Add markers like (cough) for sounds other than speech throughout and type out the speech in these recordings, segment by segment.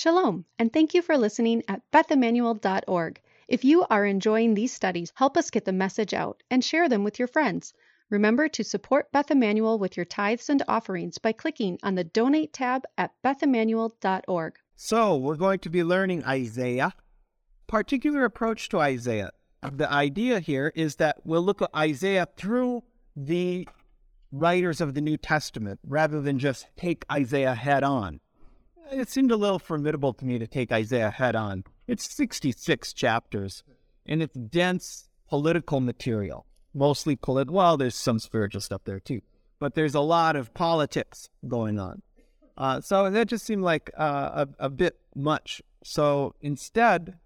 Shalom, and thank you for listening at bethemmanuel.org. If you are enjoying these studies, help us get the message out and share them with your friends. Remember to support Beth Emmanuel with your tithes and offerings by clicking on the Donate tab at bethemmanuel.org. So, we're going to be learning Isaiah, particular approach to Isaiah. The idea here is that we'll look at Isaiah through the writers of the New Testament rather than just take Isaiah head on. It seemed a little formidable to me to take Isaiah head on. It's 66 chapters and it's dense political material, mostly political. Well, there's some spiritual stuff there too, but there's a lot of politics going on. Uh, so that just seemed like uh, a, a bit much. So instead,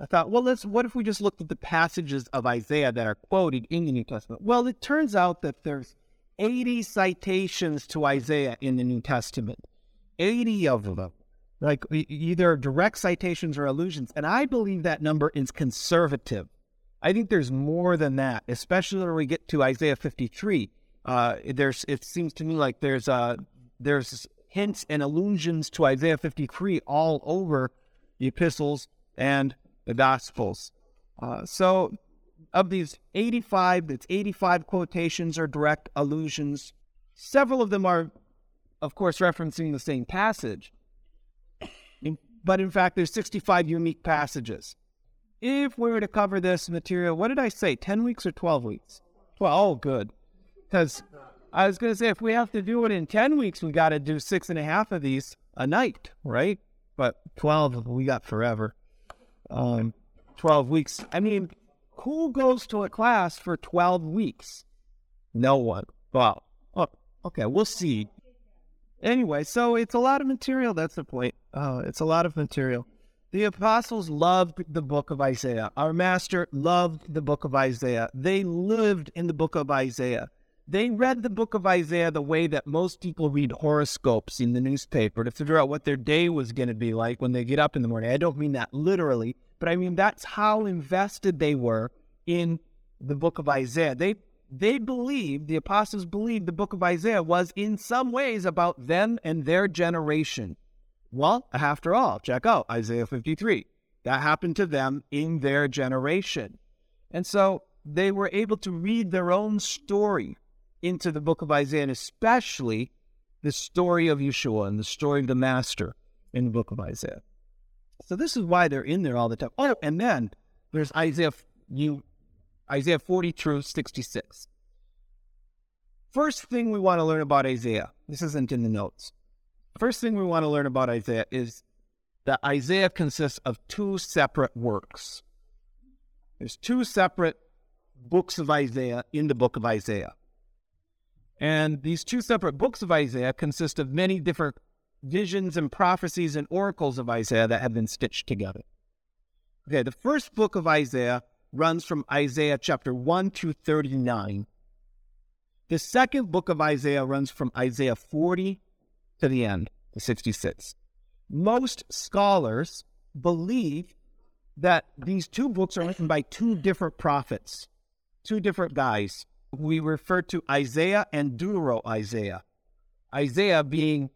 I thought, well, let's. What if we just looked at the passages of Isaiah that are quoted in the New Testament? Well, it turns out that there's 80 citations to Isaiah in the New Testament. 80 of them, like either direct citations or allusions. And I believe that number is conservative. I think there's more than that, especially when we get to Isaiah 53. Uh, there's, it seems to me like there's, uh, there's hints and allusions to Isaiah 53 all over the epistles and the gospels. Uh, so of these 85, that's 85 quotations or direct allusions. Several of them are, of course, referencing the same passage. But in fact, there's 65 unique passages. If we were to cover this material, what did I say? 10 weeks or 12 weeks? Well, oh, good. Because I was going to say, if we have to do it in 10 weeks, we got to do six and a half of these a night, right? But 12, we got forever. Um, 12 weeks. I mean, who goes to a class for 12 weeks? No one. Well, oh, okay, we'll see. Anyway, so it's a lot of material. That's the point. Uh, it's a lot of material. The apostles loved the book of Isaiah. Our master loved the book of Isaiah. They lived in the book of Isaiah. They read the book of Isaiah the way that most people read horoscopes in the newspaper to figure out what their day was going to be like when they get up in the morning. I don't mean that literally, but I mean that's how invested they were in the book of Isaiah. They they believed, the apostles believed the book of Isaiah was in some ways about them and their generation. Well, after all, check out Isaiah 53. That happened to them in their generation. And so they were able to read their own story into the book of Isaiah, and especially the story of Yeshua and the story of the Master in the book of Isaiah. So this is why they're in there all the time. Oh, and then there's Isaiah. You Isaiah 40 through 66. First thing we want to learn about Isaiah, this isn't in the notes. First thing we want to learn about Isaiah is that Isaiah consists of two separate works. There's two separate books of Isaiah in the book of Isaiah. And these two separate books of Isaiah consist of many different visions and prophecies and oracles of Isaiah that have been stitched together. Okay, the first book of Isaiah runs from Isaiah chapter 1 to 39. The second book of Isaiah runs from Isaiah 40 to the end, to 66. Most scholars believe that these two books are written by two different prophets, two different guys. We refer to Isaiah and Deutero Isaiah. Isaiah being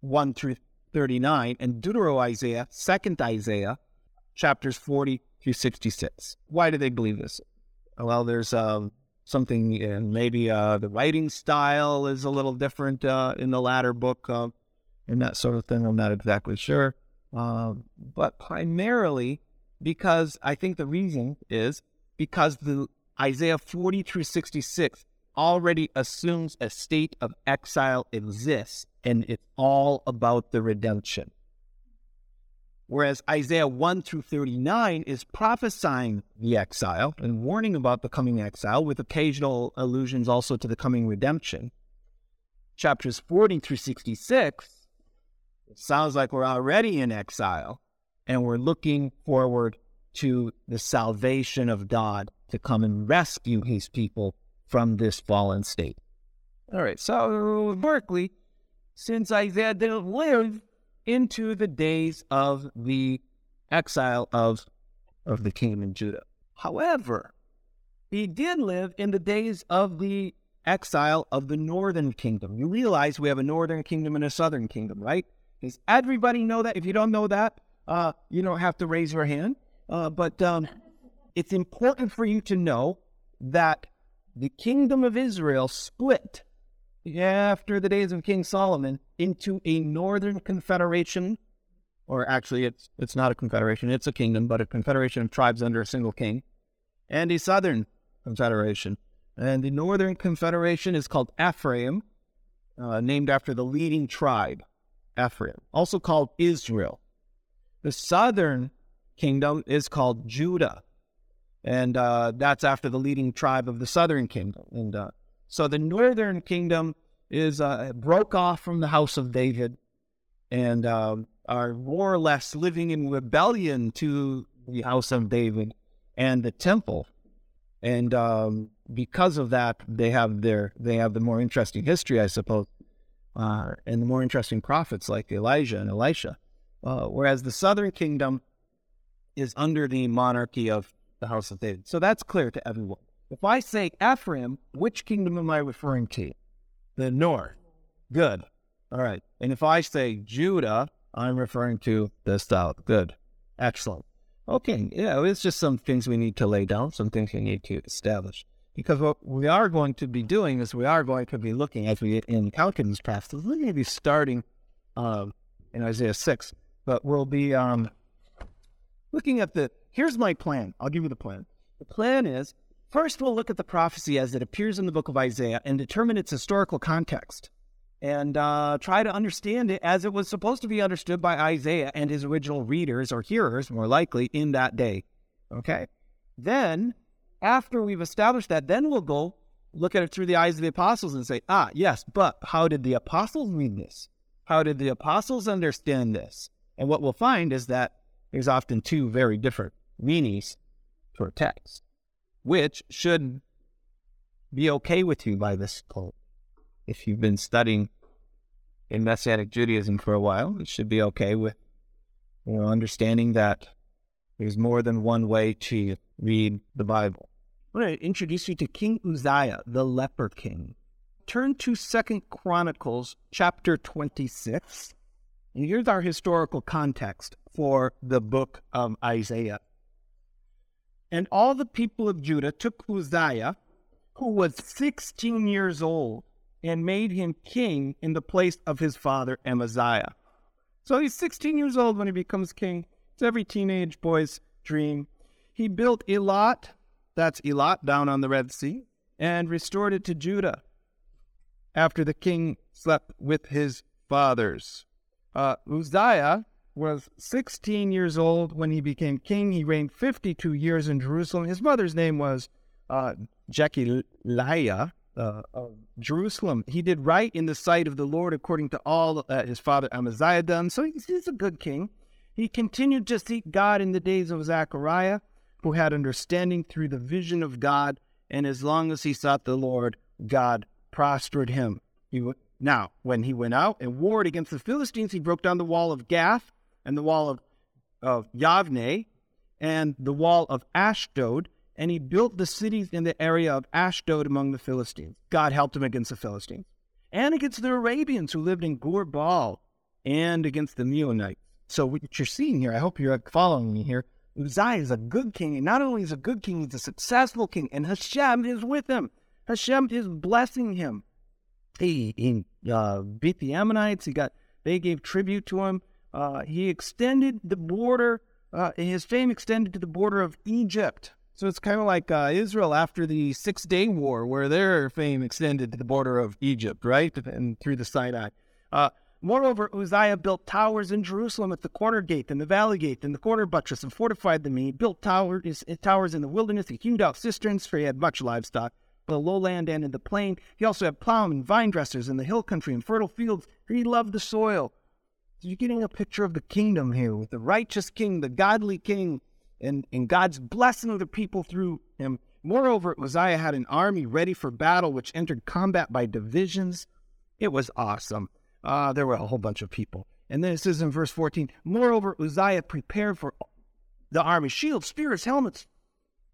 1 through 39, and Deutero Isaiah, second Isaiah, chapters 40 through 66. Why do they believe this? Well, there's um, something, in maybe uh, the writing style is a little different uh, in the latter book uh, and that sort of thing. I'm not exactly sure. Um, but primarily because I think the reason is because the Isaiah 40 through 66 already assumes a state of exile exists and it's all about the redemption. Whereas Isaiah 1 through 39 is prophesying the exile and warning about the coming exile with occasional allusions also to the coming redemption. Chapters 40 through 66, it sounds like we're already in exile and we're looking forward to the salvation of God to come and rescue his people from this fallen state. All right, so Berkeley, since Isaiah didn't live into the days of the exile of, of the kingdom in Judah. However, he did live in the days of the exile of the northern kingdom. You realize we have a northern kingdom and a southern kingdom, right? Does everybody know that? If you don't know that, uh, you don't have to raise your hand. Uh, but um, it's important for you to know that the kingdom of Israel split after the days of King Solomon into a northern confederation, or actually, it's it's not a confederation; it's a kingdom, but a confederation of tribes under a single king, and a southern confederation. And the northern confederation is called Ephraim, uh, named after the leading tribe, Ephraim, also called Israel. The southern kingdom is called Judah, and uh, that's after the leading tribe of the southern kingdom. And uh, so the northern kingdom is uh, broke off from the house of David, and um, are more or less living in rebellion to the house of David and the temple. And um, because of that, they have their they have the more interesting history, I suppose, uh, and the more interesting prophets like Elijah and Elisha. Uh, whereas the southern kingdom is under the monarchy of the house of David. So that's clear to everyone. If I say Ephraim, which kingdom am I referring to? The north. Good. All right. And if I say Judah, I'm referring to the south. Good. Excellent. Okay. Yeah, it's just some things we need to lay down, some things we need to establish. Because what we are going to be doing is we are going to be looking as we encounter these passages. We're going to be starting um, in Isaiah 6 but we'll be um, looking at the. Here's my plan. I'll give you the plan. The plan is first we'll look at the prophecy as it appears in the book of Isaiah and determine its historical context and uh, try to understand it as it was supposed to be understood by Isaiah and his original readers or hearers, more likely, in that day. Okay? Then, after we've established that, then we'll go look at it through the eyes of the apostles and say, ah, yes, but how did the apostles read this? How did the apostles understand this? And what we'll find is that there's often two very different meanings for a text, which should be okay with you by this point. If you've been studying in Messianic Judaism for a while, it should be okay with you know understanding that there's more than one way to read the Bible. I'm going to introduce you to King Uzziah, the leper king. Turn to Second Chronicles chapter 26. And here's our historical context for the book of Isaiah. And all the people of Judah took Uzziah, who was 16 years old, and made him king in the place of his father Amaziah. So he's 16 years old when he becomes king. It's every teenage boy's dream. He built Elat, that's Elat down on the Red Sea, and restored it to Judah after the king slept with his fathers. Uh, Uzziah was 16 years old when he became king. He reigned 52 years in Jerusalem. His mother's name was uh, Jechiliah uh, of Jerusalem. He did right in the sight of the Lord according to all his father Amaziah done. So he's, he's a good king. He continued to seek God in the days of Zechariah, who had understanding through the vision of God. And as long as he sought the Lord, God prospered him. He, now, when he went out and warred against the Philistines, he broke down the wall of Gath and the wall of, of Yavne and the wall of Ashdod, and he built the cities in the area of Ashdod among the Philistines. God helped him against the Philistines and against the Arabians who lived in Gur Baal and against the Meunites. So what you're seeing here, I hope you're following me here. Uzziah is a good king, and not only is a good king, he's a successful king, and Hashem is with him. Hashem is blessing him. He, he uh, beat the Ammonites. He got they gave tribute to him. Uh, he extended the border. Uh, his fame extended to the border of Egypt. So it's kind of like uh, Israel after the Six Day War, where their fame extended to the border of Egypt, right, and through the Sinai. Uh, moreover, Uzziah built towers in Jerusalem at the corner gate and the valley gate and the corner buttress and fortified them. He built towers, towers in the wilderness. He hewed out cisterns, for he had much livestock the lowland and in the plain. He also had plowmen, vine dressers in the hill country and fertile fields. He loved the soil. You're getting a picture of the kingdom here with the righteous king, the godly king, and, and God's blessing the people through him. Moreover, Uzziah had an army ready for battle, which entered combat by divisions. It was awesome. Uh, there were a whole bunch of people. And then it says in verse 14, Moreover, Uzziah prepared for the army shields, spears, helmets,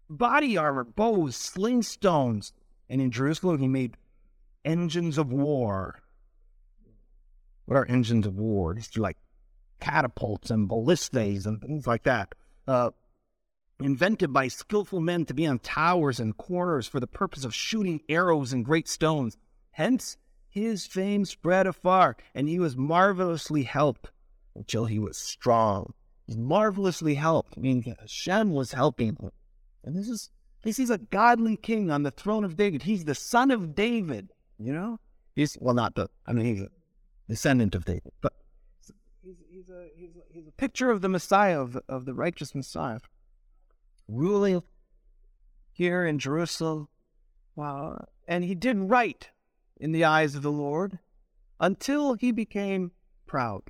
body armor, bows, sling stones, and in Jerusalem, he made engines of war. What are engines of war? Are like catapults and ballistas and things like that. Uh, invented by skillful men to be on towers and corners for the purpose of shooting arrows and great stones. Hence, his fame spread afar, and he was marvelously helped until he was strong. He's marvelously helped. I mean, Hashem was helping him. And this is this is a godly king on the throne of David. He's the son of David, you know? He's well not the I mean he's descendant of David, but he's, he's, a, he's, a, he's a picture of the Messiah, of the, of the righteous Messiah ruling here in Jerusalem. Wow. And he did right in the eyes of the Lord until he became proud.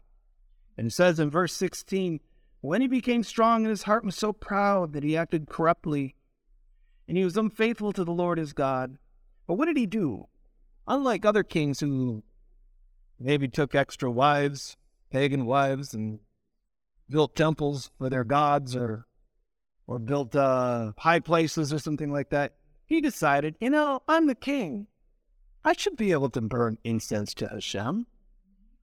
And it says in verse 16, when he became strong and his heart was so proud that he acted corruptly, and he was unfaithful to the Lord his God. But what did he do? Unlike other kings who maybe took extra wives, pagan wives, and built temples for their gods or or built uh, high places or something like that. He decided, you know, I'm the king. I should be able to burn incense to Hashem.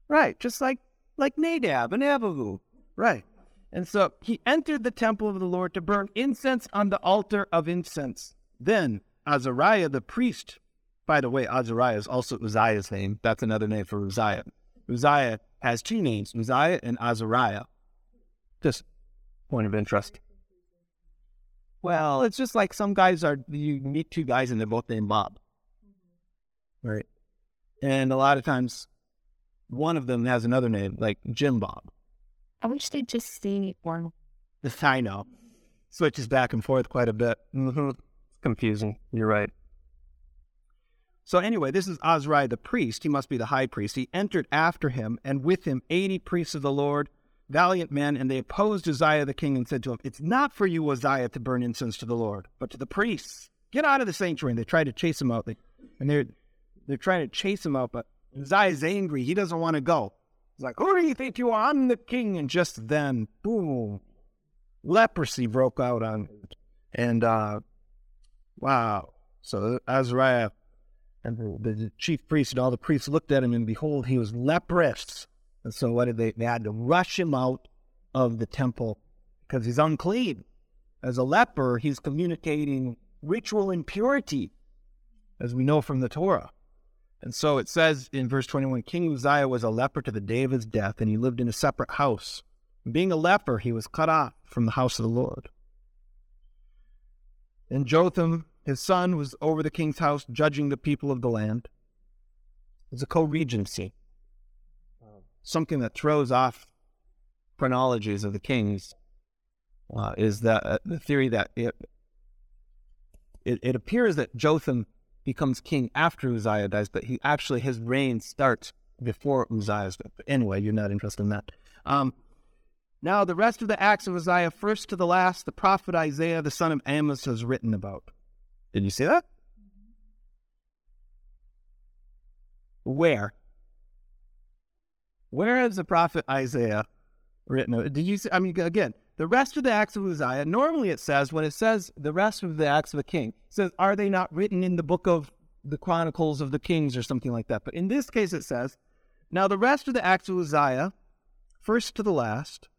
Right, just like like Nadab and Abihu. Right. And so he entered the temple of the Lord to burn incense on the altar of incense. Then Azariah the priest, by the way, Azariah is also Uzziah's name. That's another name for Uzziah. Uzziah has two names, Uzziah and Azariah. Just point of interest. Well, it's just like some guys are, you meet two guys and they're both named Bob. Right. And a lot of times one of them has another name, like Jim Bob. I wish they'd just say one. (laughs) I know. Switches back and forth quite a bit. Mm-hmm. It's confusing. You're right. So anyway, this is Azariah the priest. He must be the high priest. He entered after him, and with him eighty priests of the Lord, valiant men, and they opposed Uzziah the king and said to him, It's not for you, Uzziah, to burn incense to the Lord, but to the priests. Get out of the sanctuary. And they tried to chase him out. They, and they're they're trying to chase him out, but Uzziah's angry. He doesn't want to go. He's like, Who do you think you are? I'm the king. And just then, boom, leprosy broke out on him. And uh wow. So Azariah and the, chief priest and all the priests looked at him, and behold, he was leprous. And so what did they? They had to rush him out of the temple because he's unclean. As a leper, he's communicating ritual impurity, as we know from the Torah. And so it says in verse 21 King Uzziah was a leper to the day of his death, and he lived in a separate house. Being a leper, he was cut off from the house of the Lord. And Jotham, his son, was over the king's house, judging the people of the land. It's a co regency something that throws off chronologies of the kings uh, is that uh, the theory that it, it, it appears that Jotham becomes king after Uzziah dies, but he actually his reign starts before Uzziah's death. But anyway, you're not interested in that. Um, now, the rest of the acts of Uzziah, first to the last, the prophet Isaiah, the son of Amos, has written about. Did you see that? Where? Where is the prophet Isaiah written? Uh, did you see? I mean, again, the rest of the acts of Uzziah, normally it says, when it says the rest of the acts of a king, says, are they not written in the book of the Chronicles of the Kings or something like that? But in this case, it says, now the rest of the acts of Uzziah, first to the last,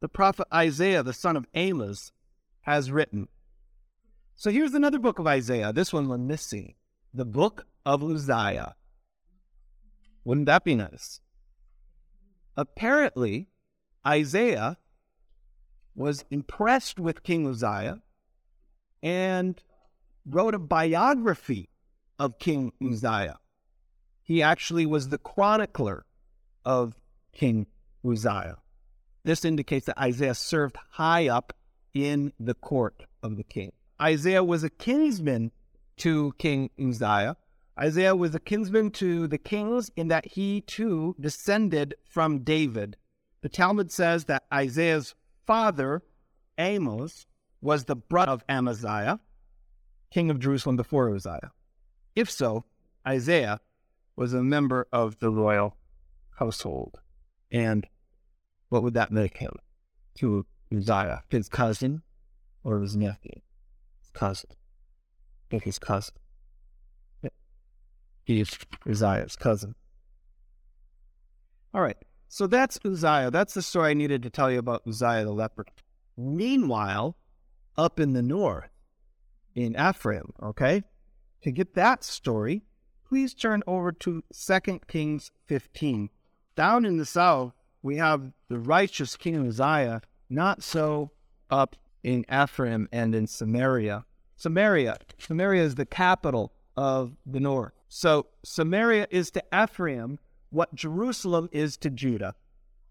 the prophet Isaiah, the son of Amos, has written. So here's another book of Isaiah. This one we're missing. The book of Uzziah. Wouldn't that be nice? apparently Isaiah was impressed with King Uzziah and wrote a biography of King Uzziah. He actually was the chronicler of King Uzziah. This indicates that Isaiah served high up in the court of the king. Isaiah was a kinsman to King Uzziah, Isaiah was a kinsman to the kings in that he too descended from David. The Talmud says that Isaiah's father, Amos, was the brother of Amaziah, king of Jerusalem before Uzziah. If so, Isaiah was a member of the royal household. And what would that make him to Uzziah? His cousin or his nephew? Cousin. I think his cousin. He's Uzziah's cousin. All right. So that's Uzziah. That's the story I needed to tell you about Uzziah the leper. Meanwhile, up in the north, in Ephraim, okay? To get that story, please turn over to 2 Kings 15. Down in the south, we have the righteous King Uzziah, not so up in Ephraim and in Samaria. Samaria, Samaria is the capital of the north. So Samaria is to Ephraim what Jerusalem is to Judah.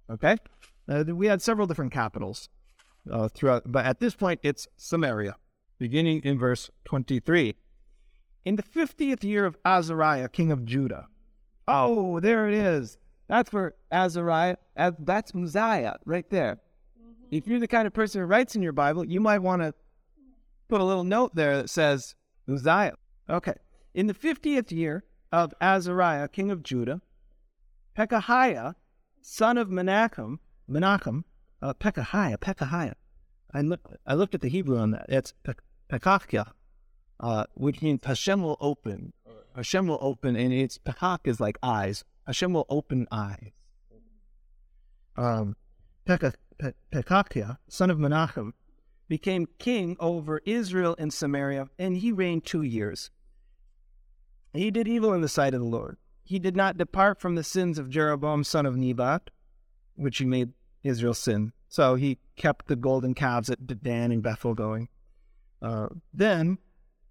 Okay? Uh, we had several different capitals uh, throughout, but at this point it's Samaria, beginning in verse 23. In the 50th year of Azariah, king of Judah. Oh, there it is. That's for Azariah. That's Uzziah right there. If you're the kind of person who writes in your Bible, you might want to put a little note there that says Uzziah. Okay. In the 50th year of Azariah, king of Judah, Pekahiah, son of Menachem, Menachem, uh, Pekahiah, Pekahiah. I, look, I looked at the Hebrew on that. It's Pe- Pekahiah, uh, which means Hashem will open. Hashem will open, and it's Pekach is like eyes. Hashem will open eyes. Um, Pekah, Pe- Pekahiah, son of Menachem, became king over Israel and Samaria, and he reigned two years. He did evil in the sight of the Lord. He did not depart from the sins of Jeroboam, son of Nebat, which he made Israel sin. So he kept the golden calves at Dan and Bethel going. Uh, then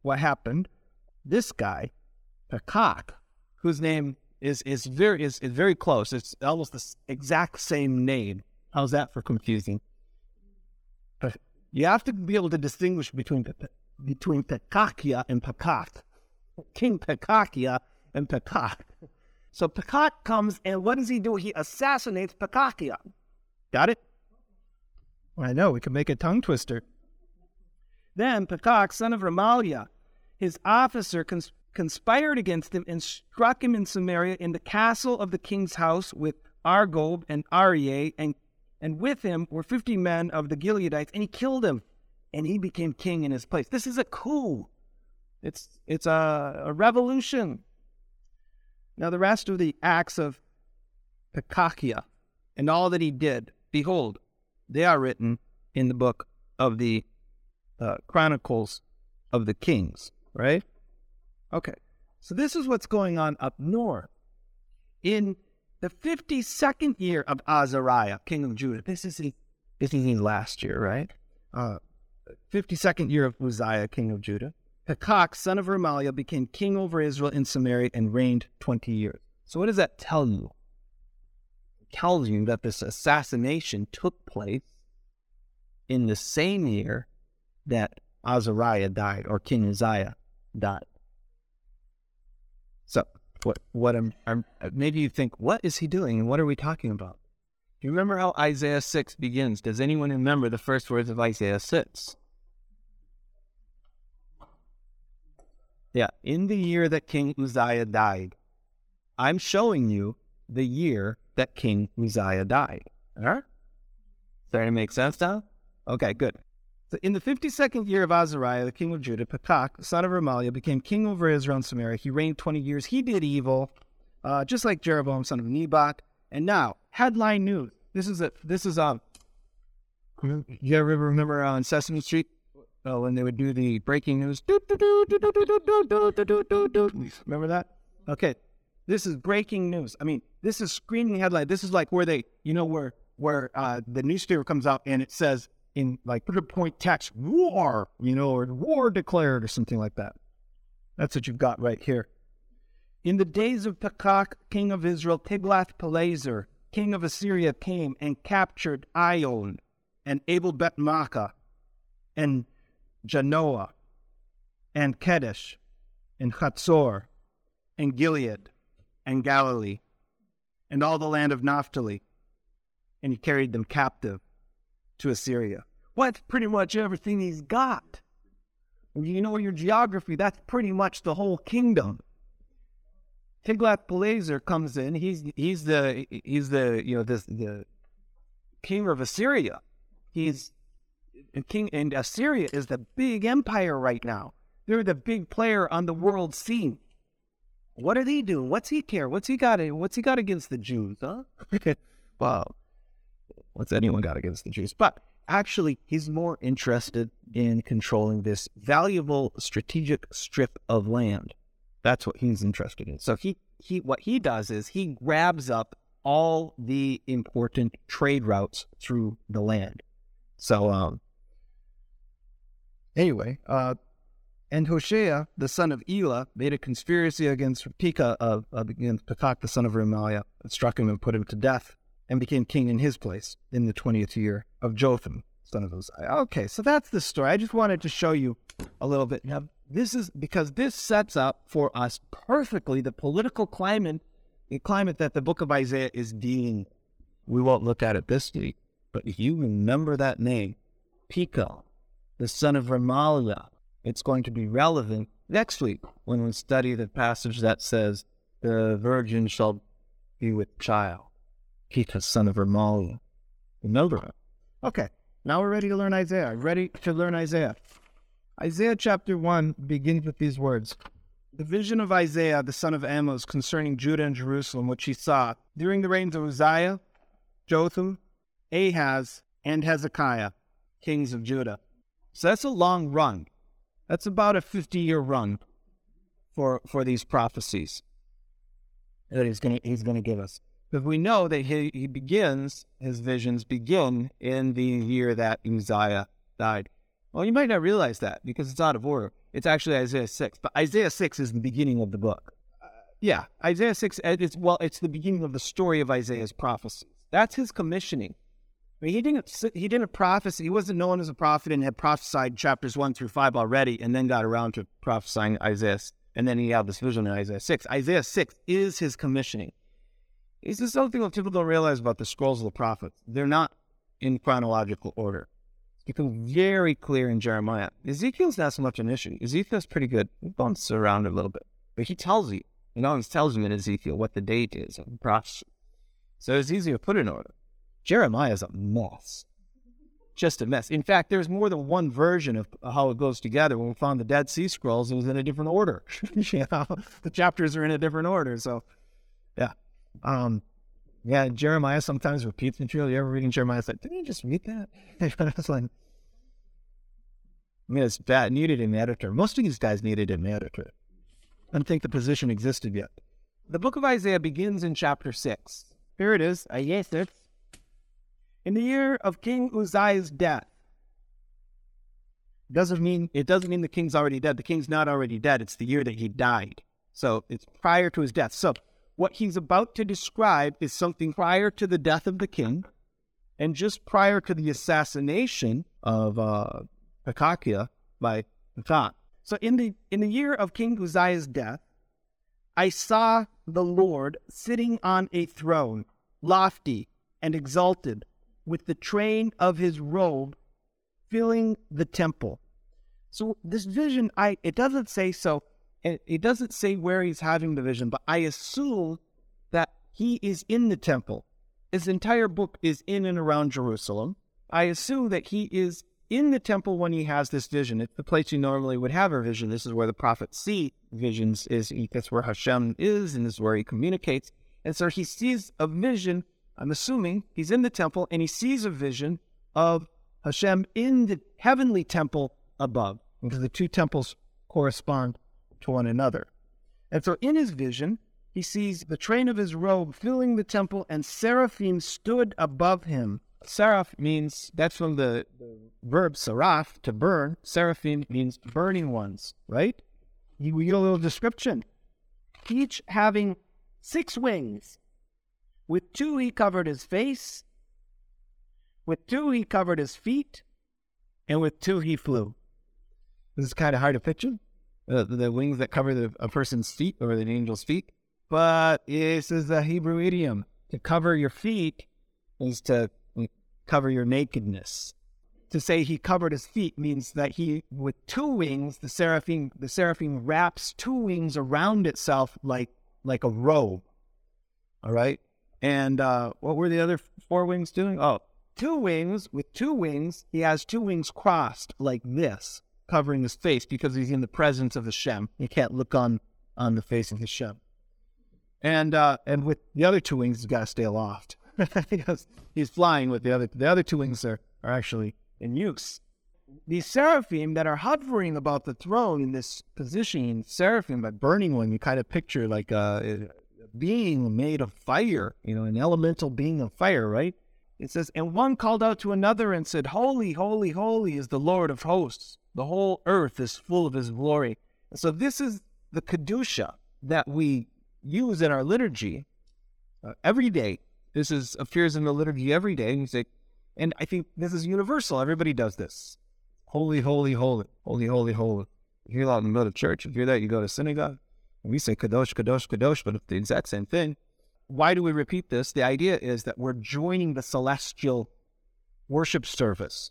what happened? This guy, Pekach, whose name is is very is, is very close. It's almost the exact same name. How's that for confusing? But you have to be able to distinguish between between Pekakia and Pekach. King Pekakia and Pekach. So Pekach comes and what does he do? He assassinates Pekakia. Got it? I know, we can make a tongue twister. Then Pekach, son of Remaliah, his officer cons- conspired against him and struck him in Samaria in the castle of the king's house with Argob and Aryeh, and, and with him were 50 men of the Gileadites, and he killed him, and he became king in his place. This is a coup. It's, it's a, a revolution. Now, the rest of the acts of Pekakiah and all that he did, behold, they are written in the book of the uh, Chronicles of the Kings, right? Okay, so this is what's going on up north. In the 52nd year of Azariah, king of Judah, this is his, this is his last year, right? Uh, 52nd year of Uzziah, king of Judah. Pekach, son of Remaliah, became king over Israel in Samaria and reigned 20 years. So, what does that tell you? It tells you that this assassination took place in the same year that Azariah died or King Uzziah died. What, what am, I'm, uh, maybe you think, what is he doing and what are we talking about? Do you remember how Isaiah 6 begins? Does anyone remember the first words of Isaiah 6? Yeah, in the year that King Uzziah died. I'm showing you the year that King Uzziah died. All right? Starting to make sense now? Okay, good. In the 52nd year of Azariah, the king of Judah, Pekach, son of Remaliah, became king over Israel and Samaria. He reigned 20 years. He did evil, uh, just like Jeroboam, son of Nebat. And now, headline news. This is a, this is um. You ever remember on Sesame Street? uh, when they would do the breaking news. Remember that? Okay. This is breaking news. I mean, this is screening headline. This is like where they, you know, where where uh, the newspaper comes out and it says in like a point text, war, you know, or war declared or something like that. That's what you've got right here. In the days of Pekach, king of Israel, Tiglath-Pileser, king of Assyria, came and captured Ijon and Abel Beth Maachah and Janoah, and Kedesh, and Chatzor, and Gilead, and Galilee, and all the land of Naphtali, and he carried them captive to Assyria. Well, that's pretty much everything he's got. You know your geography, that's pretty much the whole kingdom. Tiglath-Pileser comes in. He's he's the he's the you know this the king of Assyria. He's King and Assyria is the big empire right now. They're the big player on the world scene. What are they doing? What's he care? What's he got? What's he got against the Jews? Huh? (laughs) wow. What's anyone got against the Jews? But actually, he's more interested in controlling this valuable strategic strip of land. That's what he's interested in. So he he what he does is he grabs up all the important trade routes through the land. So um anyway, uh and Hoshea, the son of Elah, made a conspiracy against Pekah of, against Pekah, the son of Remaliah, and struck him and put him to death, and became king in his place in the twentieth year of Jotham, son of Uzziah. Okay, so that's the story. I just wanted to show you a little bit. Now, this is because this sets up for us perfectly the political climate, the climate that the book of Isaiah is dealing. We won't look at it this week, but if you remember that name, Pekah, the son of Remaliah, it's going to be relevant next week when we study the passage that says, The virgin shall be with child. Pekah, son of Remaliah. Remember him. Okay, now we're ready to learn Isaiah. Ready to learn Isaiah. Isaiah chapter 1 begins with these words The vision of Isaiah, the son of Amos, concerning Judah and Jerusalem, which he saw during the reigns of Uzziah, Jotham, Ahaz, and Hezekiah, kings of Judah. So that's a long run. That's about a 50 year run for, for these prophecies that he's going he's gonna give us. Because we know that he, he begins, his visions begin in the year that Uzziah died. Well, you might not realize that because it's out of order. It's actually Isaiah 6, but Isaiah 6 is the beginning of the book. Uh, yeah, Isaiah 6, it's, well, it's the beginning of the story of Isaiah's prophecies. That's his commissioning. I mean, he didn't he didn't prophesy. He wasn't known as a prophet and had prophesied chapters one through five already, and then got around to prophesying Isaiah. And then he had this vision in Isaiah six. Isaiah six is his commissioning. Is this is something that people don't realize about the scrolls of the prophets. They're not in chronological order. It's very clear in Jeremiah. Ezekiel's not so much an issue. Ezekiel's pretty good. He bumps around a little bit, but he tells you. He always tells you in Ezekiel what the date is of the prophecy. So it's easy to put in order. Jeremiah is a mess. Just a mess. In fact, there's more than one version of how it goes together. When we found the Dead Sea Scrolls, it was in a different order. (laughs) you know, the chapters are in a different order. So, yeah. Um, yeah, Jeremiah sometimes repeats material. You ever reading Jeremiah? It's like, didn't you just read that? (laughs) I was like, I mean, it's bad. Needed an editor. Most of these guys needed an editor. I don't think the position existed yet. The book of Isaiah begins in chapter 6. Here it is. Isaiah 6 in the year of King Uzziah's death. Doesn't mean it doesn't mean the king's already dead. The king's not already dead. It's the year that he died. So it's prior to his death. So what he's about to describe is something prior to the death of the king and just prior to the assassination of uh, by Pekah. So in the in the year of King Uzziah's death, I saw the Lord sitting on a throne, lofty and exalted, with the train of his robe filling the temple. So this vision, I it doesn't say so. It, it doesn't say where he's having the vision, but I assume that he is in the temple. His entire book is in and around Jerusalem. I assume that he is in the temple when he has this vision. It's the place you normally would have a vision. This is where the prophets see visions. Is that's where Hashem is, and this is where he communicates. And so he sees a vision I'm assuming he's in the temple and he sees a vision of Hashem in the heavenly temple above, because the two temples correspond to one another. And so in his vision, he sees the train of his robe filling the temple, and seraphim stood above him. Seraph means, that's from the, verb seraph, to burn. Seraphim means burning ones, right? We get a little description. Each having six wings with two, he covered his face. With two, he covered his feet. And with two, he flew. This is kind of hard to picture uh, the wings that cover the, a person's feet or the angel's feet. But this is a Hebrew idiom. To cover your feet is to cover your nakedness. To say he covered his feet means that he, with two wings, the seraphim, the seraphim wraps two wings around itself like like a robe. All right, and uh, what were the other four wings doing? Oh, two wings. With two wings, he has two wings crossed like this, covering his face because he's in the presence of Hashem. He can't look on on the face of Hashem. And uh, and with the other two wings, he's got to stay aloft (laughs) because he's flying with the other. The other two wings are, are actually in use. These seraphim that are hovering about the throne in this position, seraphim, a burning one, you kind of picture like a, a being made of fire, you know, an elemental being of fire, right? It says, and one called out to another and said, Holy, holy, holy is the Lord of hosts. The whole earth is full of his glory. And so this is the Kedusha that we use in our liturgy uh, every day. This is appears in the liturgy every day. And you say, and I think this is universal. Everybody does this. Holy, holy, holy, holy, holy, holy. If you're allowed to go to church, if You hear that, you go to synagogue. And we say kadosh, kadosh, kadosh, but it's the exact same thing. Why do we repeat this? The idea is that we're joining the celestial worship service.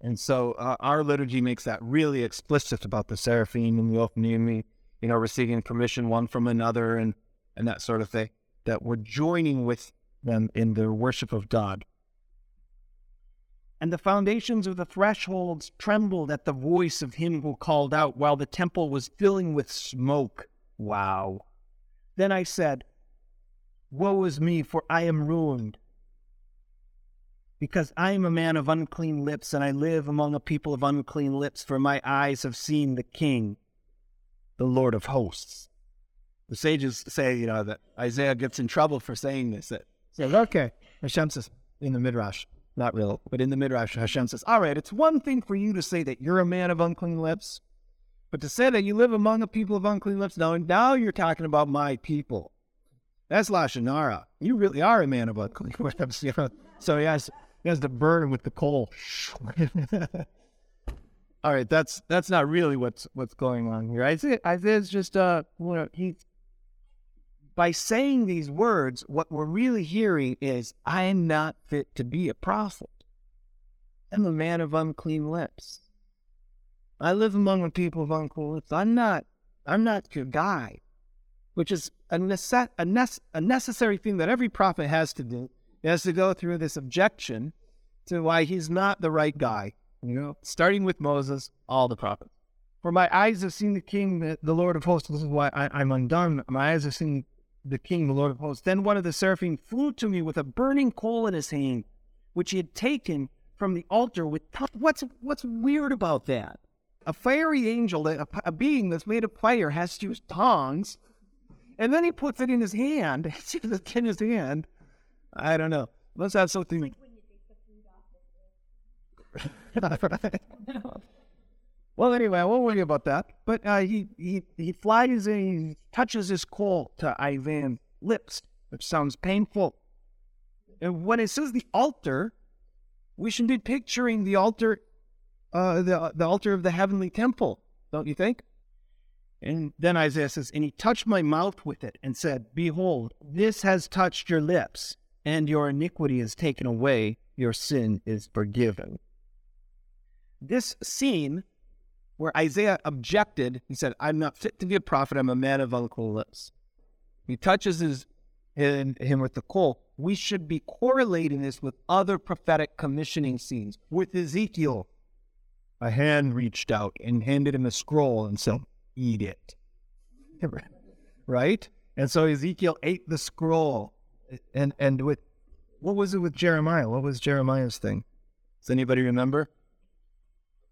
And so uh, our liturgy makes that really explicit about the seraphim and the Ophanim, you know, receiving permission one from another and, and that sort of thing, that we're joining with them in their worship of God. And the foundations of the thresholds trembled at the voice of him who called out while the temple was filling with smoke. Wow. Then I said, Woe is me, for I am ruined. Because I am a man of unclean lips, and I live among a people of unclean lips, for my eyes have seen the King, the Lord of hosts. The sages say, you know, that Isaiah gets in trouble for saying this. That says, okay, Hashem says in the Midrash, not real, but in the Midrash, Hashem says, all right, it's one thing for you to say that you're a man of unclean lips, but to say that you live among a people of unclean lips, now, now you're talking about my people. That's Lashon Hara. You really are a man of unclean (laughs) lips. You know? So has, he has to burn with the coal. (laughs) All right, that's that's not really what's what's going on here. Isaiah, Isaiah's just uh, know, he by saying these words, what we're really hearing is, I am not fit to be a prophet. I'm a man of unclean lips. I live among the people of unclean lips. I'm not, I'm not your guy, which is a, nece- a, nece- a necessary thing that every prophet has to do. He has to go through this objection to why he's not the right guy. You know, starting with Moses, all the prophets. For my eyes have seen the King, the, Lord of hosts. This is why I, I'm undone. My eyes have seen the king, the Lord of hosts. Then one of the seraphim flew to me with a burning coal in his hand, which he had taken from the altar with t- what's what's weird about that? A fiery angel, a, a being that's made of fire, has to use tongs, and then he puts it in his hand. (laughs) It's in his hand. I don't know. Let's have something. (laughs) well, anyway, I won't worry about that. But uh, he, he he flies and he touches his coal to Ivan's lips, which sounds painful. And when it says the altar, we should be picturing the altar, uh, the the altar of the heavenly temple, don't you think? And then Isaiah says, and he touched my mouth with it and said, Behold, this has touched your lips, and your iniquity is taken away, your sin is forgiven. This scene where Isaiah objected, he said, I'm not fit to be a prophet, I'm a man of unclean lips. He touches his, him, him with the coal. We should be correlating this with other prophetic commissioning scenes. With Ezekiel, a hand reached out and handed him a scroll and said, Eat it. right? And so Ezekiel ate the scroll. And and with what was it with Jeremiah? What was Jeremiah's thing? Does anybody remember?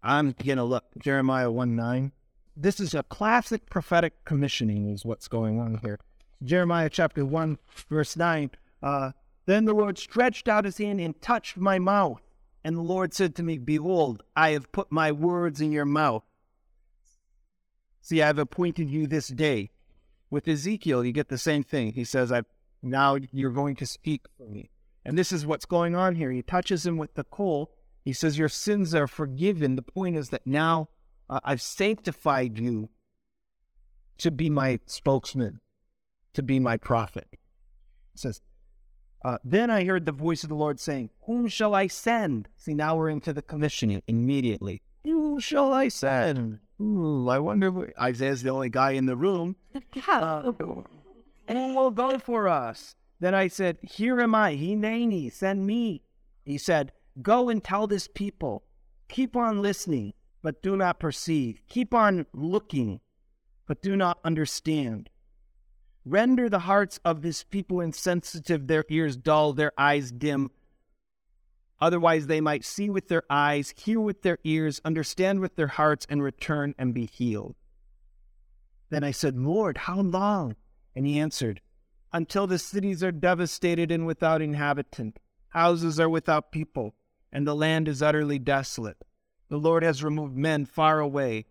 I'm to look. Jeremiah 1 9. This is a classic prophetic commissioning, is what's going on here. Jeremiah chapter 1, verse 9. Uh, then the Lord stretched out his hand and touched my mouth. And the Lord said to me, Behold, I have put my words in your mouth. See, I've appointed you this day. With Ezekiel, you get the same thing. He says, I now you're going to speak for me. And this is what's going on here. He touches him with the coal. He says, Your sins are forgiven. The point is that now uh, I've sanctified you to be my spokesman, to be my prophet. He says, uh, Then I heard the voice of the Lord saying, Whom shall I send? See, now we're into the commissioning immediately. Who shall I send? Ooh, I wonder. If Isaiah's the only guy in the room. Uh, and will go for us. Then I said, Here am I, Hineni, send me. He said, Go and tell this people, keep on listening, but do not perceive. Keep on looking, but do not understand. Render the hearts of this people insensitive, their ears dull, their eyes dim. Otherwise, they might see with their eyes, hear with their ears, understand with their hearts, and return and be healed. Then I said, Lord, how long? And he answered, Until the cities are devastated and without inhabitant, houses are without people, and the land is utterly desolate. The Lord has removed men far away,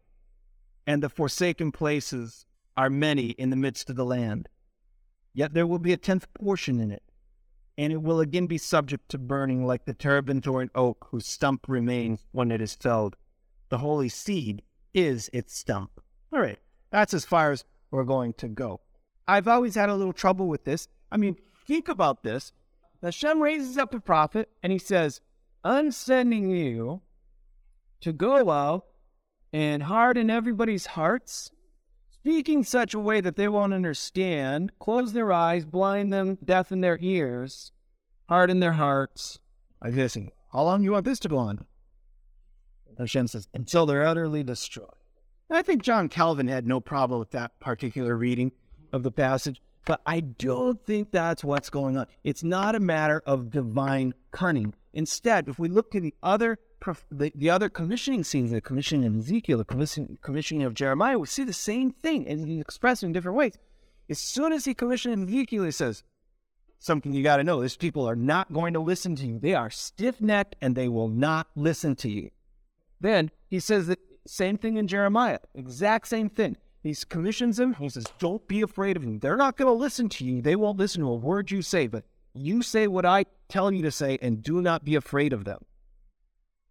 and the forsaken places are many in the midst of the land. Yet there will be a tenth portion in it, and it will again be subject to burning like the terebinthine oak whose stump remains when it is felled. The holy seed is its stump. All right, that's as far as we're going to go. I've always had a little trouble with this. I mean, think about this. Hashem raises up a prophet and he says, I'm sending you to go out and harden everybody's hearts speaking such a way that they won't understand, close their eyes, blind them, deafen their ears, harden their hearts. I listen, how long do you want this to go on? Hashem says, until they're utterly destroyed. I think John Calvin had no problem with that particular reading of the passage, but I don't think that's what's going on. It's not a matter of divine cunning. Instead, if we look at the other the, the other commissioning scenes, the commissioning of Ezekiel, the commission, commissioning of Jeremiah, we see the same thing, and he's expressed in different ways. As soon as he commissioned Ezekiel, he says, something you got to know. These people are not going to listen to you. They are stiff necked and they will not listen to you. Then he says the same thing in Jeremiah, exact same thing. He commissions him. He says, Don't be afraid of them. They're not going to listen to you. They won't listen to a word you say, but you say what I tell you to say and do not be afraid of them.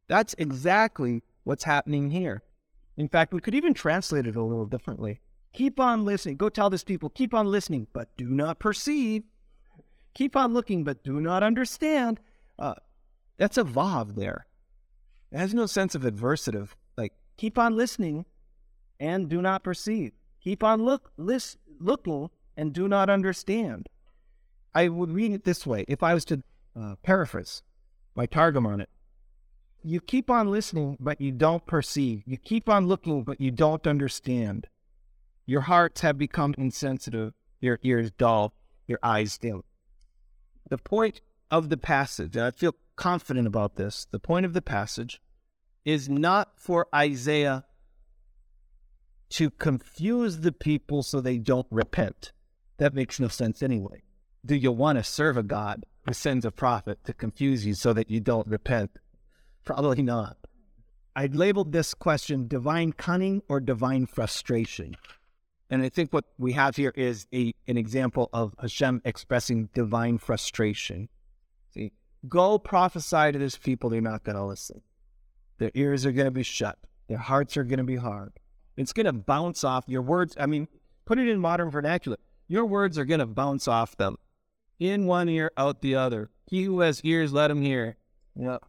That's exactly what's happening here. In fact, we could even translate it a little differently. Keep on listening. Go tell this people, keep on listening, but do not perceive. Keep on looking, but do not understand. Uh, that's a vav there. It has no sense of adversative. Like, keep on listening and do not perceive. Keep on look, list, looking and do not understand. I would read it this way if I was to uh, paraphrase my targum on it you keep on listening, but you don't perceive. You keep on looking, but you don't understand. Your hearts have become insensitive, your ears dull, your eyes dim. The point of the passage, and I feel confident about this, the point of the passage is not for Isaiah to confuse the people so they don't repent. That makes no sense anyway. Do you want to serve a God who sends a prophet to confuse you so that you don't repent? Probably not. I labeled this question divine cunning or divine frustration. And I think what we have here is a, an example of Hashem expressing divine frustration. See, go prophesy to this people, they're not going to listen. Their ears are going to be shut, their hearts are going to be hard. It's going to bounce off your words. I mean, put it in modern vernacular. Your words are going to bounce off them in one ear, out the other. He who has ears, let him hear. Yep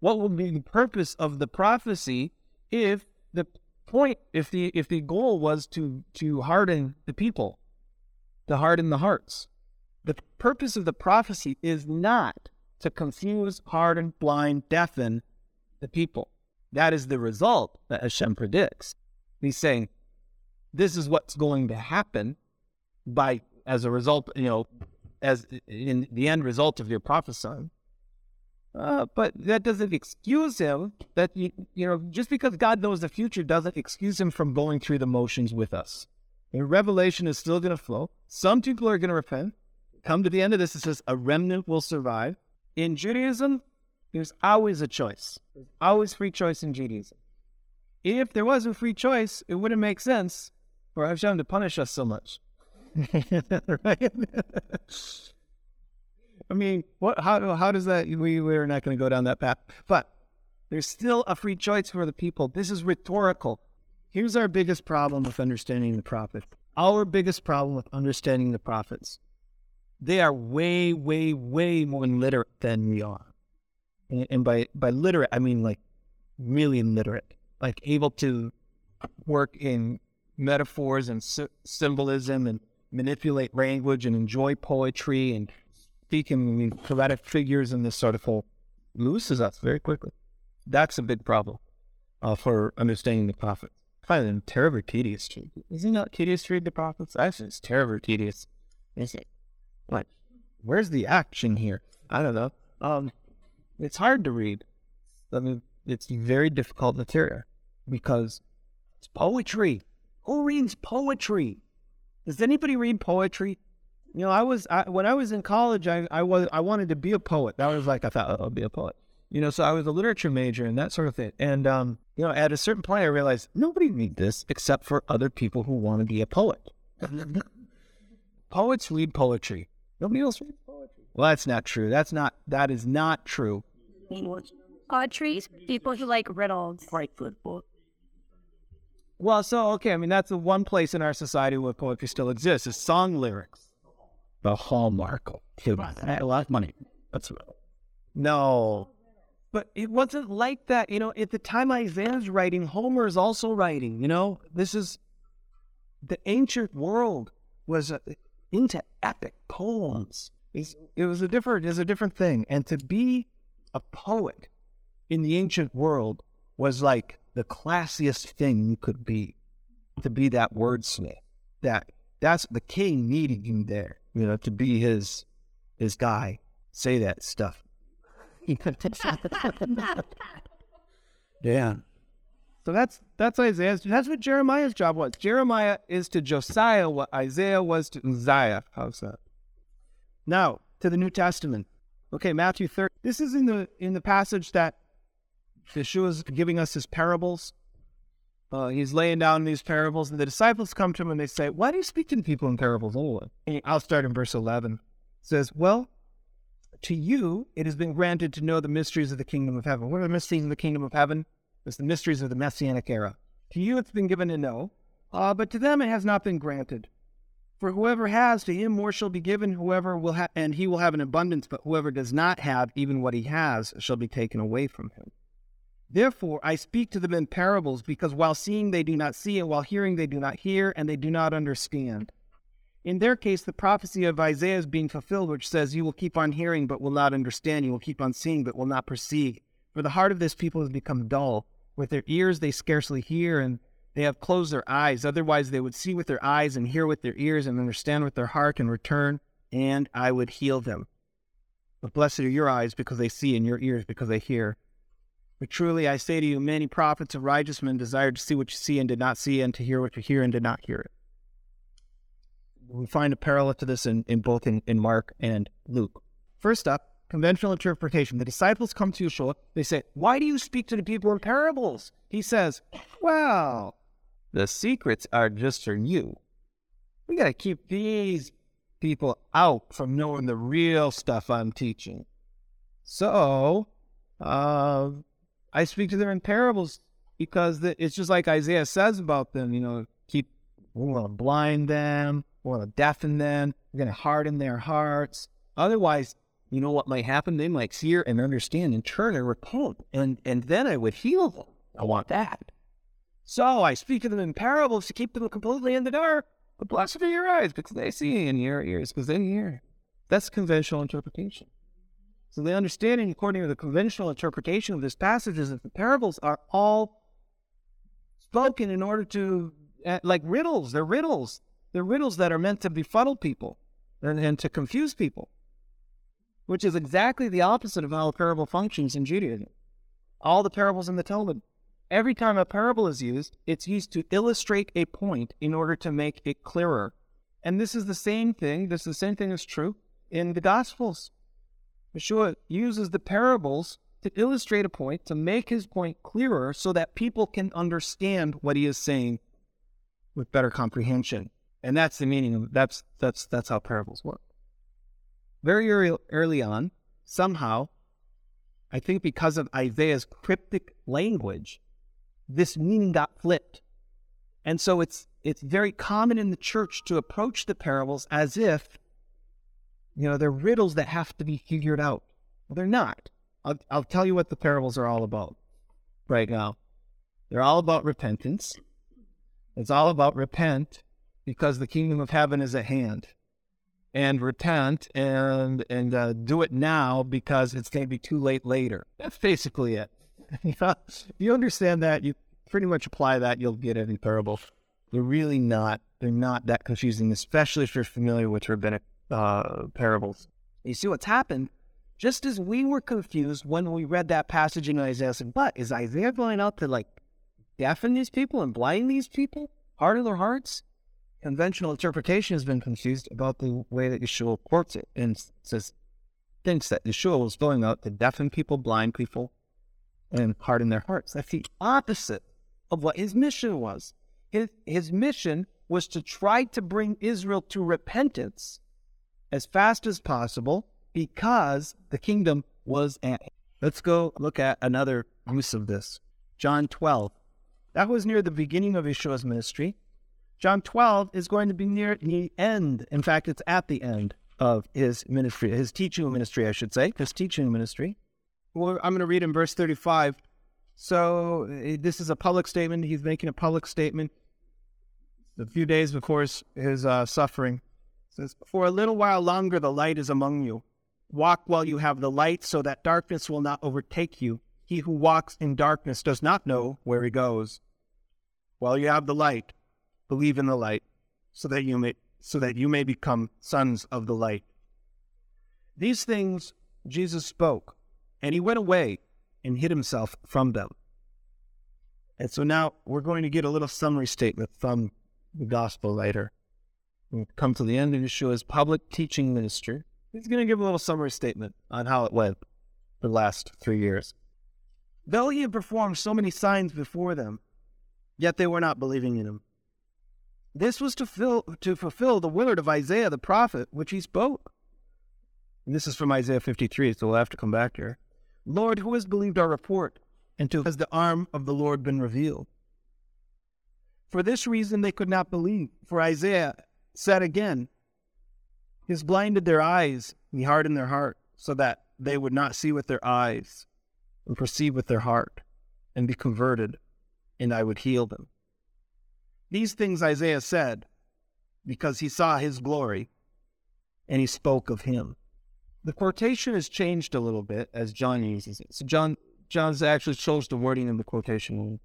what will be the purpose of the prophecy if the point if the if the goal was to to harden the people to harden the hearts the purpose of the prophecy is not to confuse harden blind deafen the people that is the result that hashem predicts he's saying this is what's going to happen by as a result you know as in the end result of your prophesying uh, but that doesn't excuse him. That you, you know, just because God knows the future doesn't excuse him from going through the motions with us. And revelation is still going to flow. Some people are going to repent. Come to the end of this, it says a remnant will survive. In Judaism, there's always a choice. There's always free choice in Judaism. If there was a free choice, it wouldn't make sense for Hashem to punish us so much. right? (laughs) I mean, what? How how does that? We we're not going to go down that path. But there's still a free choice for the people. This is rhetorical. Here's our biggest problem with understanding the prophets. Our biggest problem with understanding the prophets. They are way, way, way more literate than we are. And, and by by literate, I mean like really literate, like able to work in metaphors and symbolism and manipulate language and enjoy poetry and speaking in poetic figures and this sort of whole loses us very quickly. That's a big problem uh, for understanding the prophets. find them terribly tedious. to- Isn't it tedious to read the prophets? I Actually, it's terribly tedious. Is it? What? Where's the action here? I don't know. Um, it's hard to read. I mean, it's very difficult material because it's poetry. Who reads poetry? Does anybody read poetry? You know, I was I, when I was in college. I I was I wanted to be a poet. That was like I thought oh, I'll be a poet. You know, so I was a literature major and that sort of thing. And um, you know, at a certain point, I realized nobody reads this except for other people who want to be a poet. (laughs) Poets read poetry. Nobody else reads poetry. Well, that's not true. That's not. That is not true. Poetry, people who like riddles. Right football. Well, so okay. I mean, that's the one place in our society where poetry still exists is song lyrics. The hallmark of a lot of money. That's No, but it wasn't like that. You know, at the time Isaiah's writing, Homer is also writing. You know, this is the ancient world was uh, into epic poems. It's, it was a different, is a different thing. And to be a poet in the ancient world was like the classiest thing you could be. To be that wordsmith, that that's the king needed you there. You know, to be his his guy. Say that stuff. (laughs) yeah. So that's that's Isaiah's. That's what Jeremiah's job was. Jeremiah is to Josiah what Isaiah was to Uzziah. How's that? Now to the New Testament. Okay, Matthew 30. This is in the in the passage that Yeshua is giving us his parables. Uh, he's laying down these parables, and the disciples come to him and they say, "Why do you speak to the people in parables?" anyway?" I'll start in verse 11. It says, "Well, to you it has been granted to know the mysteries of the kingdom of heaven. What are the mysteries of the kingdom of heaven? It's the mysteries of the messianic era. To you it's been given to know, uh, but to them it has not been granted. For whoever has, to him more shall be given. Whoever will have, and he will have an abundance. But whoever does not have, even what he has, shall be taken away from him. Therefore I speak to them in parables, because while seeing they do not see, and while hearing they do not hear, and they do not understand. In their case, the prophecy of Isaiah is being fulfilled, which says, You will keep on hearing, but will not understand. You will keep on seeing, but will not perceive. For the heart of this people has become dull. With their ears they scarcely hear, and they have closed their eyes. Otherwise, they would see with their eyes, and hear with their ears, and understand with their heart, and return, and I would heal them. But blessed are your eyes because they see, and your ears because they hear. But truly I say to you, many prophets and righteous men desired to see what you see and did not see, and to hear what you hear and did not hear it. We find a parallel to this in, in both in, in Mark and Luke. First up, conventional interpretation. The disciples come to Yeshua. They say, Why do you speak to the people in parables? He says, Well, the secrets are just for you. We got to keep these people out from knowing the real stuff I'm teaching. So, uh, I speak to them in parables because it's just like Isaiah says about them. You know, keep we're to blind them, we're to deafen them, we're going to harden their hearts. Otherwise, you know what might happen? They might hear and understand and turn and repent, and and then I would heal them. I want that. So I speak to them in parables to keep them completely in the dark. But blessed are your eyes because they see, and your ears because they hear. That's conventional interpretation. So the understanding, according to the conventional interpretation of this passage, is that the parables are all spoken in order to, uh, like riddles. They're riddles. They're riddles that are meant to befuddle people and, and to confuse people, which is exactly the opposite of how a parable functions in Judaism. All the parables in the Talmud, every time a parable is used, it's used to illustrate a point in order to make it clearer. And this is the same thing. This is the same thing is true in the Gospels. Yeshua uses the parables to illustrate a point, to make his point clearer so that people can understand what he is saying with better comprehension. And that's the meaning of that's that's that's how parables work. Very early, early on, somehow, I think because of Isaiah's cryptic language, this meaning got flipped. And so it's it's very common in the church to approach the parables as if you know, they're riddles that have to be figured out. Well, they're not. I'll, I'll tell you what the parables are all about right now. They're all about repentance. It's all about repent because the kingdom of heaven is at hand. And repent and and uh, do it now because it's going to be too late later. That's basically it. (laughs) if you understand that, you pretty much apply that, you'll get any parable. They're really not. They're not that confusing, especially if you're familiar with rabbinic uh, parables. You see what's happened? Just as we were confused when we read that passage in Isaiah, "But is Isaiah going out to like deafen these people and blind these people, harden their hearts?" Conventional interpretation has been confused about the way that Yeshua quotes it and says thinks that Yeshua was going out to deafen people, blind people, and harden their hearts. That's the opposite of what his mission was. His, his mission was to try to bring Israel to repentance as fast as possible because the kingdom was at hand. Let's go look at another use of this. John 12. That was near the beginning of Yeshua's ministry. John 12 is going to be near the end. In fact, it's at the end of his ministry, his teaching ministry, I should say, his teaching ministry. Well, I'm going to read in verse 35. So eh, this is a public statement. He's making a public statement a few days before his, uh, suffering. Says, For a little while longer the light is among you. Walk while you have the light, so that darkness will not overtake you. He who walks in darkness does not know where he goes. While you have the light, believe in the light, so that you may so that you may become sons of the light. These things Jesus spoke, and he went away and hid himself from them. And so now we're going to get a little summary statement from the gospel writer. Come to the end of Yeshua's public teaching ministry. He's going to give a little summary statement on how it went the last three years. Though he had performed so many signs before them, yet they were not believing in him. This was to, fill, to fulfill the word of Isaiah the prophet, which he spoke. And this is from Isaiah 53, so we'll have to come back here. Lord, who has believed our report? And to has the arm of the Lord been revealed? For this reason they could not believe. For Isaiah said again, He has blinded their eyes, He hardened their heart, so that they would not see with their eyes and perceive with their heart and be converted, and I would heal them. These things Isaiah said because he saw his glory and he spoke of him. The quotation has changed a little bit as John uses it. So John John's actually chose the wording in the quotation.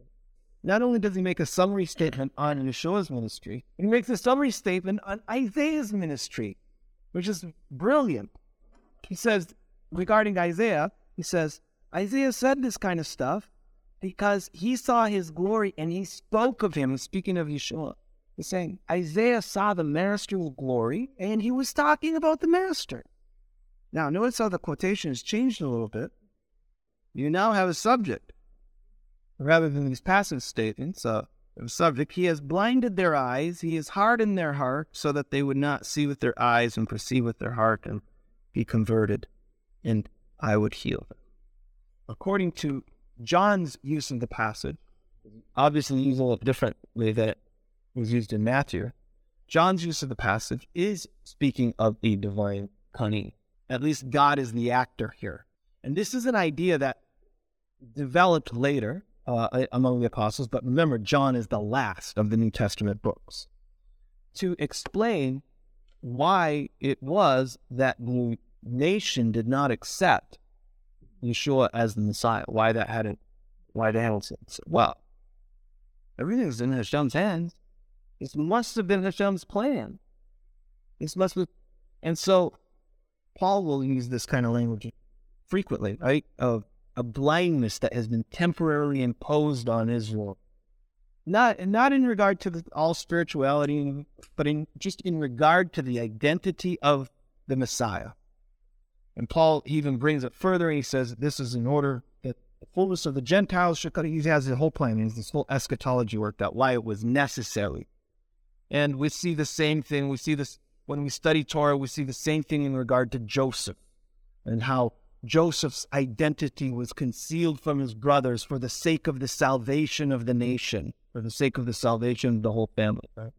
Not only does he make a summary statement on Yeshua's ministry, he makes a summary statement on Isaiah's ministry, which is brilliant. He says regarding Isaiah, he says, Isaiah said this kind of stuff because he saw his glory and he spoke of him. Speaking of Yeshua, he's saying Isaiah saw the master's glory and he was talking about the master. Now, notice how the quotation has changed a little bit. You now have a subject rather than these passive statements. Uh, a subject. He has blinded their eyes. He has hardened their heart so that they would not see with their eyes and perceive with their heart and be converted, and I would heal them. According to John's use of the passage, obviously used a little differently than it was used in Matthew. John's use of the passage is speaking of the divine cunning. At least God is the actor here. And this is an idea that developed later uh, among the apostles, but remember, John is the last of the New Testament books. To explain why it was that the nation did not accept Yeshua as the Messiah. Why that hadn't, why they hadn't said, well, everything's in Hashem's hands. This must have been Hashem's plan. This must have, and so Paul will use this kind of language frequently, right? Of a blindness that has been temporarily imposed on Israel. Not, not in regard to the, all spirituality, but in just in regard to the identity of the Messiah. And Paul even brings it further. He says this is in order that the fullness of the Gentiles should come. He has the whole plan. He has this whole eschatology worked out, why it was necessary. And we see the same thing. We see this when we study Torah, we see the same thing in regard to Joseph and how Joseph's identity was concealed from his brothers for the sake of the salvation of the nation, for the sake of the salvation of the whole family. Right?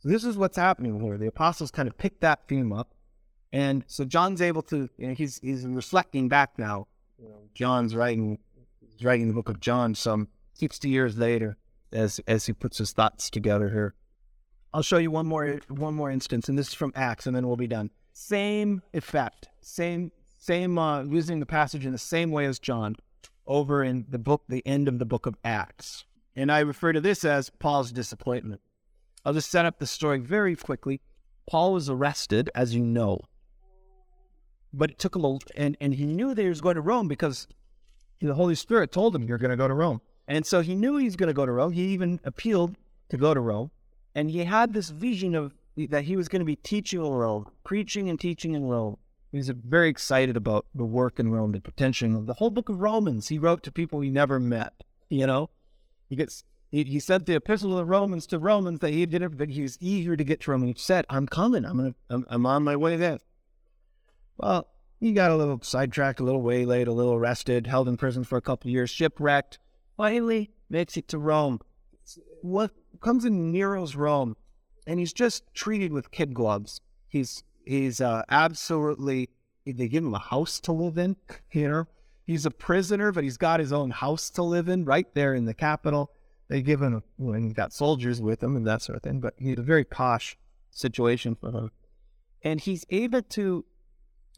So this is what's happening here. The apostles kind of picked that theme up and so John's able to, you know, he's he's reflecting back now. John's writing, he's writing the book of John some 60 years later as as he puts his thoughts together here. I'll show you one more one more instance, and this is from Acts, and then we'll be done. Same effect, same same uh, using the passage in the same way as John, over in the book, the end of the book of Acts. And I refer to this as Paul's disappointment. I'll just set up the story very quickly. Paul was arrested, as you know. But it took a little, and, and he knew that he was going to Rome because the Holy Spirit told him, You're going to go to Rome. And so he knew he was going to go to Rome. He even appealed to go to Rome. And he had this vision of that he was going to be teaching in Rome, preaching and teaching in Rome. He was very excited about the work in Rome, the potential. of The whole book of Romans, he wrote to people he never met. You know, he gets he, he sent the epistle of the Romans to Romans that he did but he was eager to get to Rome. He said, "I'm coming. I'm gonna. I'm, I'm on my way there." Well, he got a little sidetracked, a little waylaid, a little arrested, held in prison for a couple years, shipwrecked. Finally, makes it to Rome. What comes in Nero's Rome, and he's just treated with kid gloves. He's he's uh, absolutely. They give him a house to live in. (laughs) You know, he's a prisoner, but he's got his own house to live in right there in the capital. They give him, well, and he's got soldiers with him and that sort of thing. But he's a very posh situation for him, and he's able to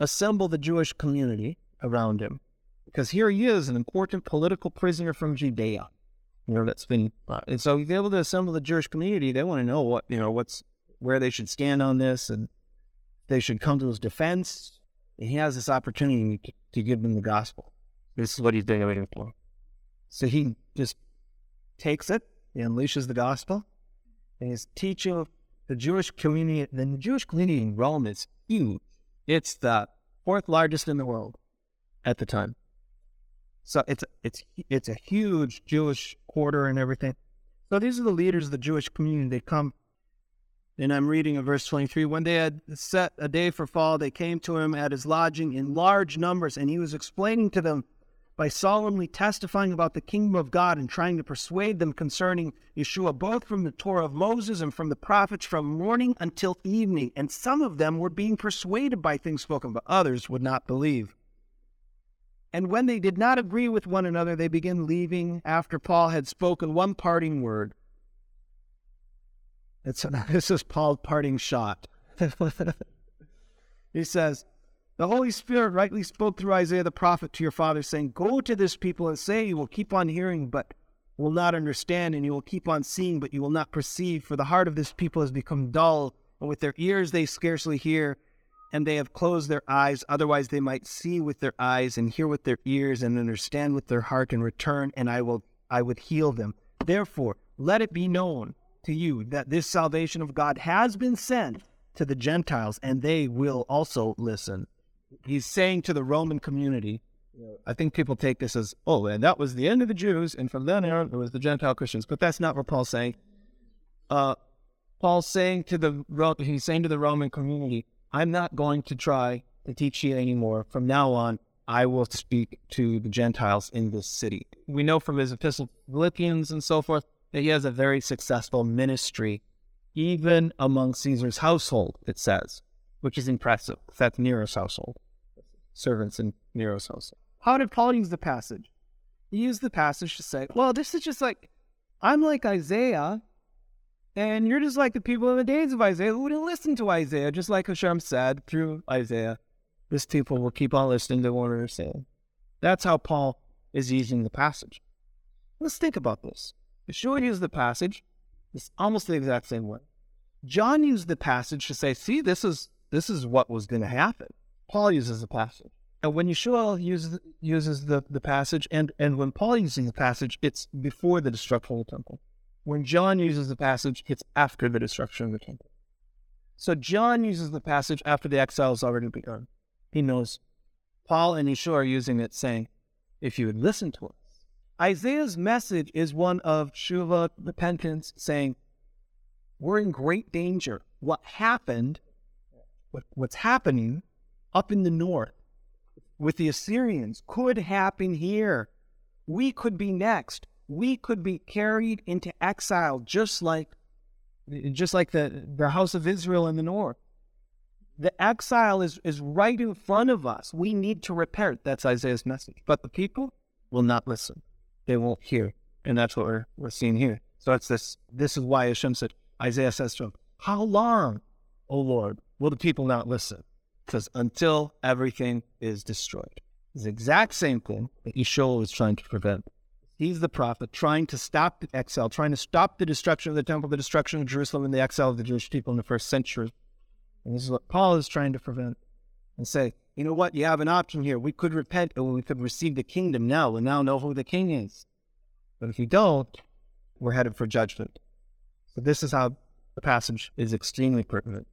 assemble the Jewish community around him because here he is, an important political prisoner from Judea. You know, that's been, uh, and so he's able to assemble the Jewish community. They want to know what, you know, what's, where they should stand on this and they should come to his defense. And he has this opportunity to, to give them the gospel. This is what he's doing waiting for. So he just takes it, he unleashes the gospel, and he's teaching the Jewish community. The Jewish community in Rome is huge. It's the fourth largest in the world at the time. So it's it's it's a huge Jewish quarter and everything. So these are the leaders of the Jewish community. They come, and I'm reading in verse 23. When they had set a day for Paul, they came to him at his lodging in large numbers, and he was explaining to them by solemnly testifying about the kingdom of God and trying to persuade them concerning Yeshua, both from the Torah of Moses and from the prophets, from morning until evening. And some of them were being persuaded by things spoken, but others would not believe. And when they did not agree with one another, they began leaving after Paul had spoken one parting word. It's, (laughs) this is Paul's parting shot. (laughs) he says, The Holy Spirit rightly spoke through Isaiah the prophet to your father, saying, Go to this people and say, You will keep on hearing, but will not understand, and you will keep on seeing, but you will not perceive. For the heart of this people has become dull, and with their ears they scarcely hear and they have closed their eyes. Otherwise, they might see with their eyes and hear with their ears and understand with their heart and return, and I will I would heal them. Therefore, let it be known to you that this salvation of God has been sent to the Gentiles, and they will also listen. He's saying to the Roman community, I think people take this as, oh, and that was the end of the Jews, and from then on it was the Gentile Christians. But that's not what Paul's saying. Uh, Paul's saying to the he's saying to the Roman community, I'm not going to try to teach you anymore. From now on, I will speak to the Gentiles in this city. We know from his epistle to Philippians and so forth that he has a very successful ministry, even among Caesar's household, it says, which is impressive. That's Nero's household, servants in Nero's household. How did Paul use the passage? He used the passage to say, well, this is just like, I'm like Isaiah and you're just like the people in the days of Isaiah who didn't listen to Isaiah, just like Hashem said through Isaiah. This people will keep on listening, they won't understand. That's how Paul is using the passage. Let's think about this. Yeshua used the passage, it's almost the exact same way. John used the passage to say, see, this is this is what was going to happen. Paul uses the passage. And when Yeshua uses uses the, the passage and, and when Paul uses the passage, it's before the destruction of the temple. When John uses the passage, it's after the destruction of the temple. So John uses the passage after the exile has already begun. He knows. Paul and Yeshua are using it, saying, if you would listen to us. Isaiah's message is one of Shuva repentance, saying, we're in great danger. What happened, what, what's happening up in the north with the Assyrians could happen here. We could be next we could be carried into exile just like just like the, the house of Israel in the north. The exile is, is right in front of us. We need to repent. That's Isaiah's message. But the people will not listen. They won't hear. And that's what we're, we're seeing here. So it's this this is why Hashem said, Isaiah says to him, How long, O Lord, will the people not listen? Because until everything is destroyed. It's the exact same thing that Yeshua was trying to prevent He's the prophet trying to stop the exile, trying to stop the destruction of the temple, the destruction of Jerusalem, and the exile of the Jewish people in the first century. And this is what Paul is trying to prevent and say, you know what? You have an option here. We could repent and we could receive the kingdom now and now know who the king is. But if you don't, we're headed for judgment. So this is how the passage is extremely pertinent.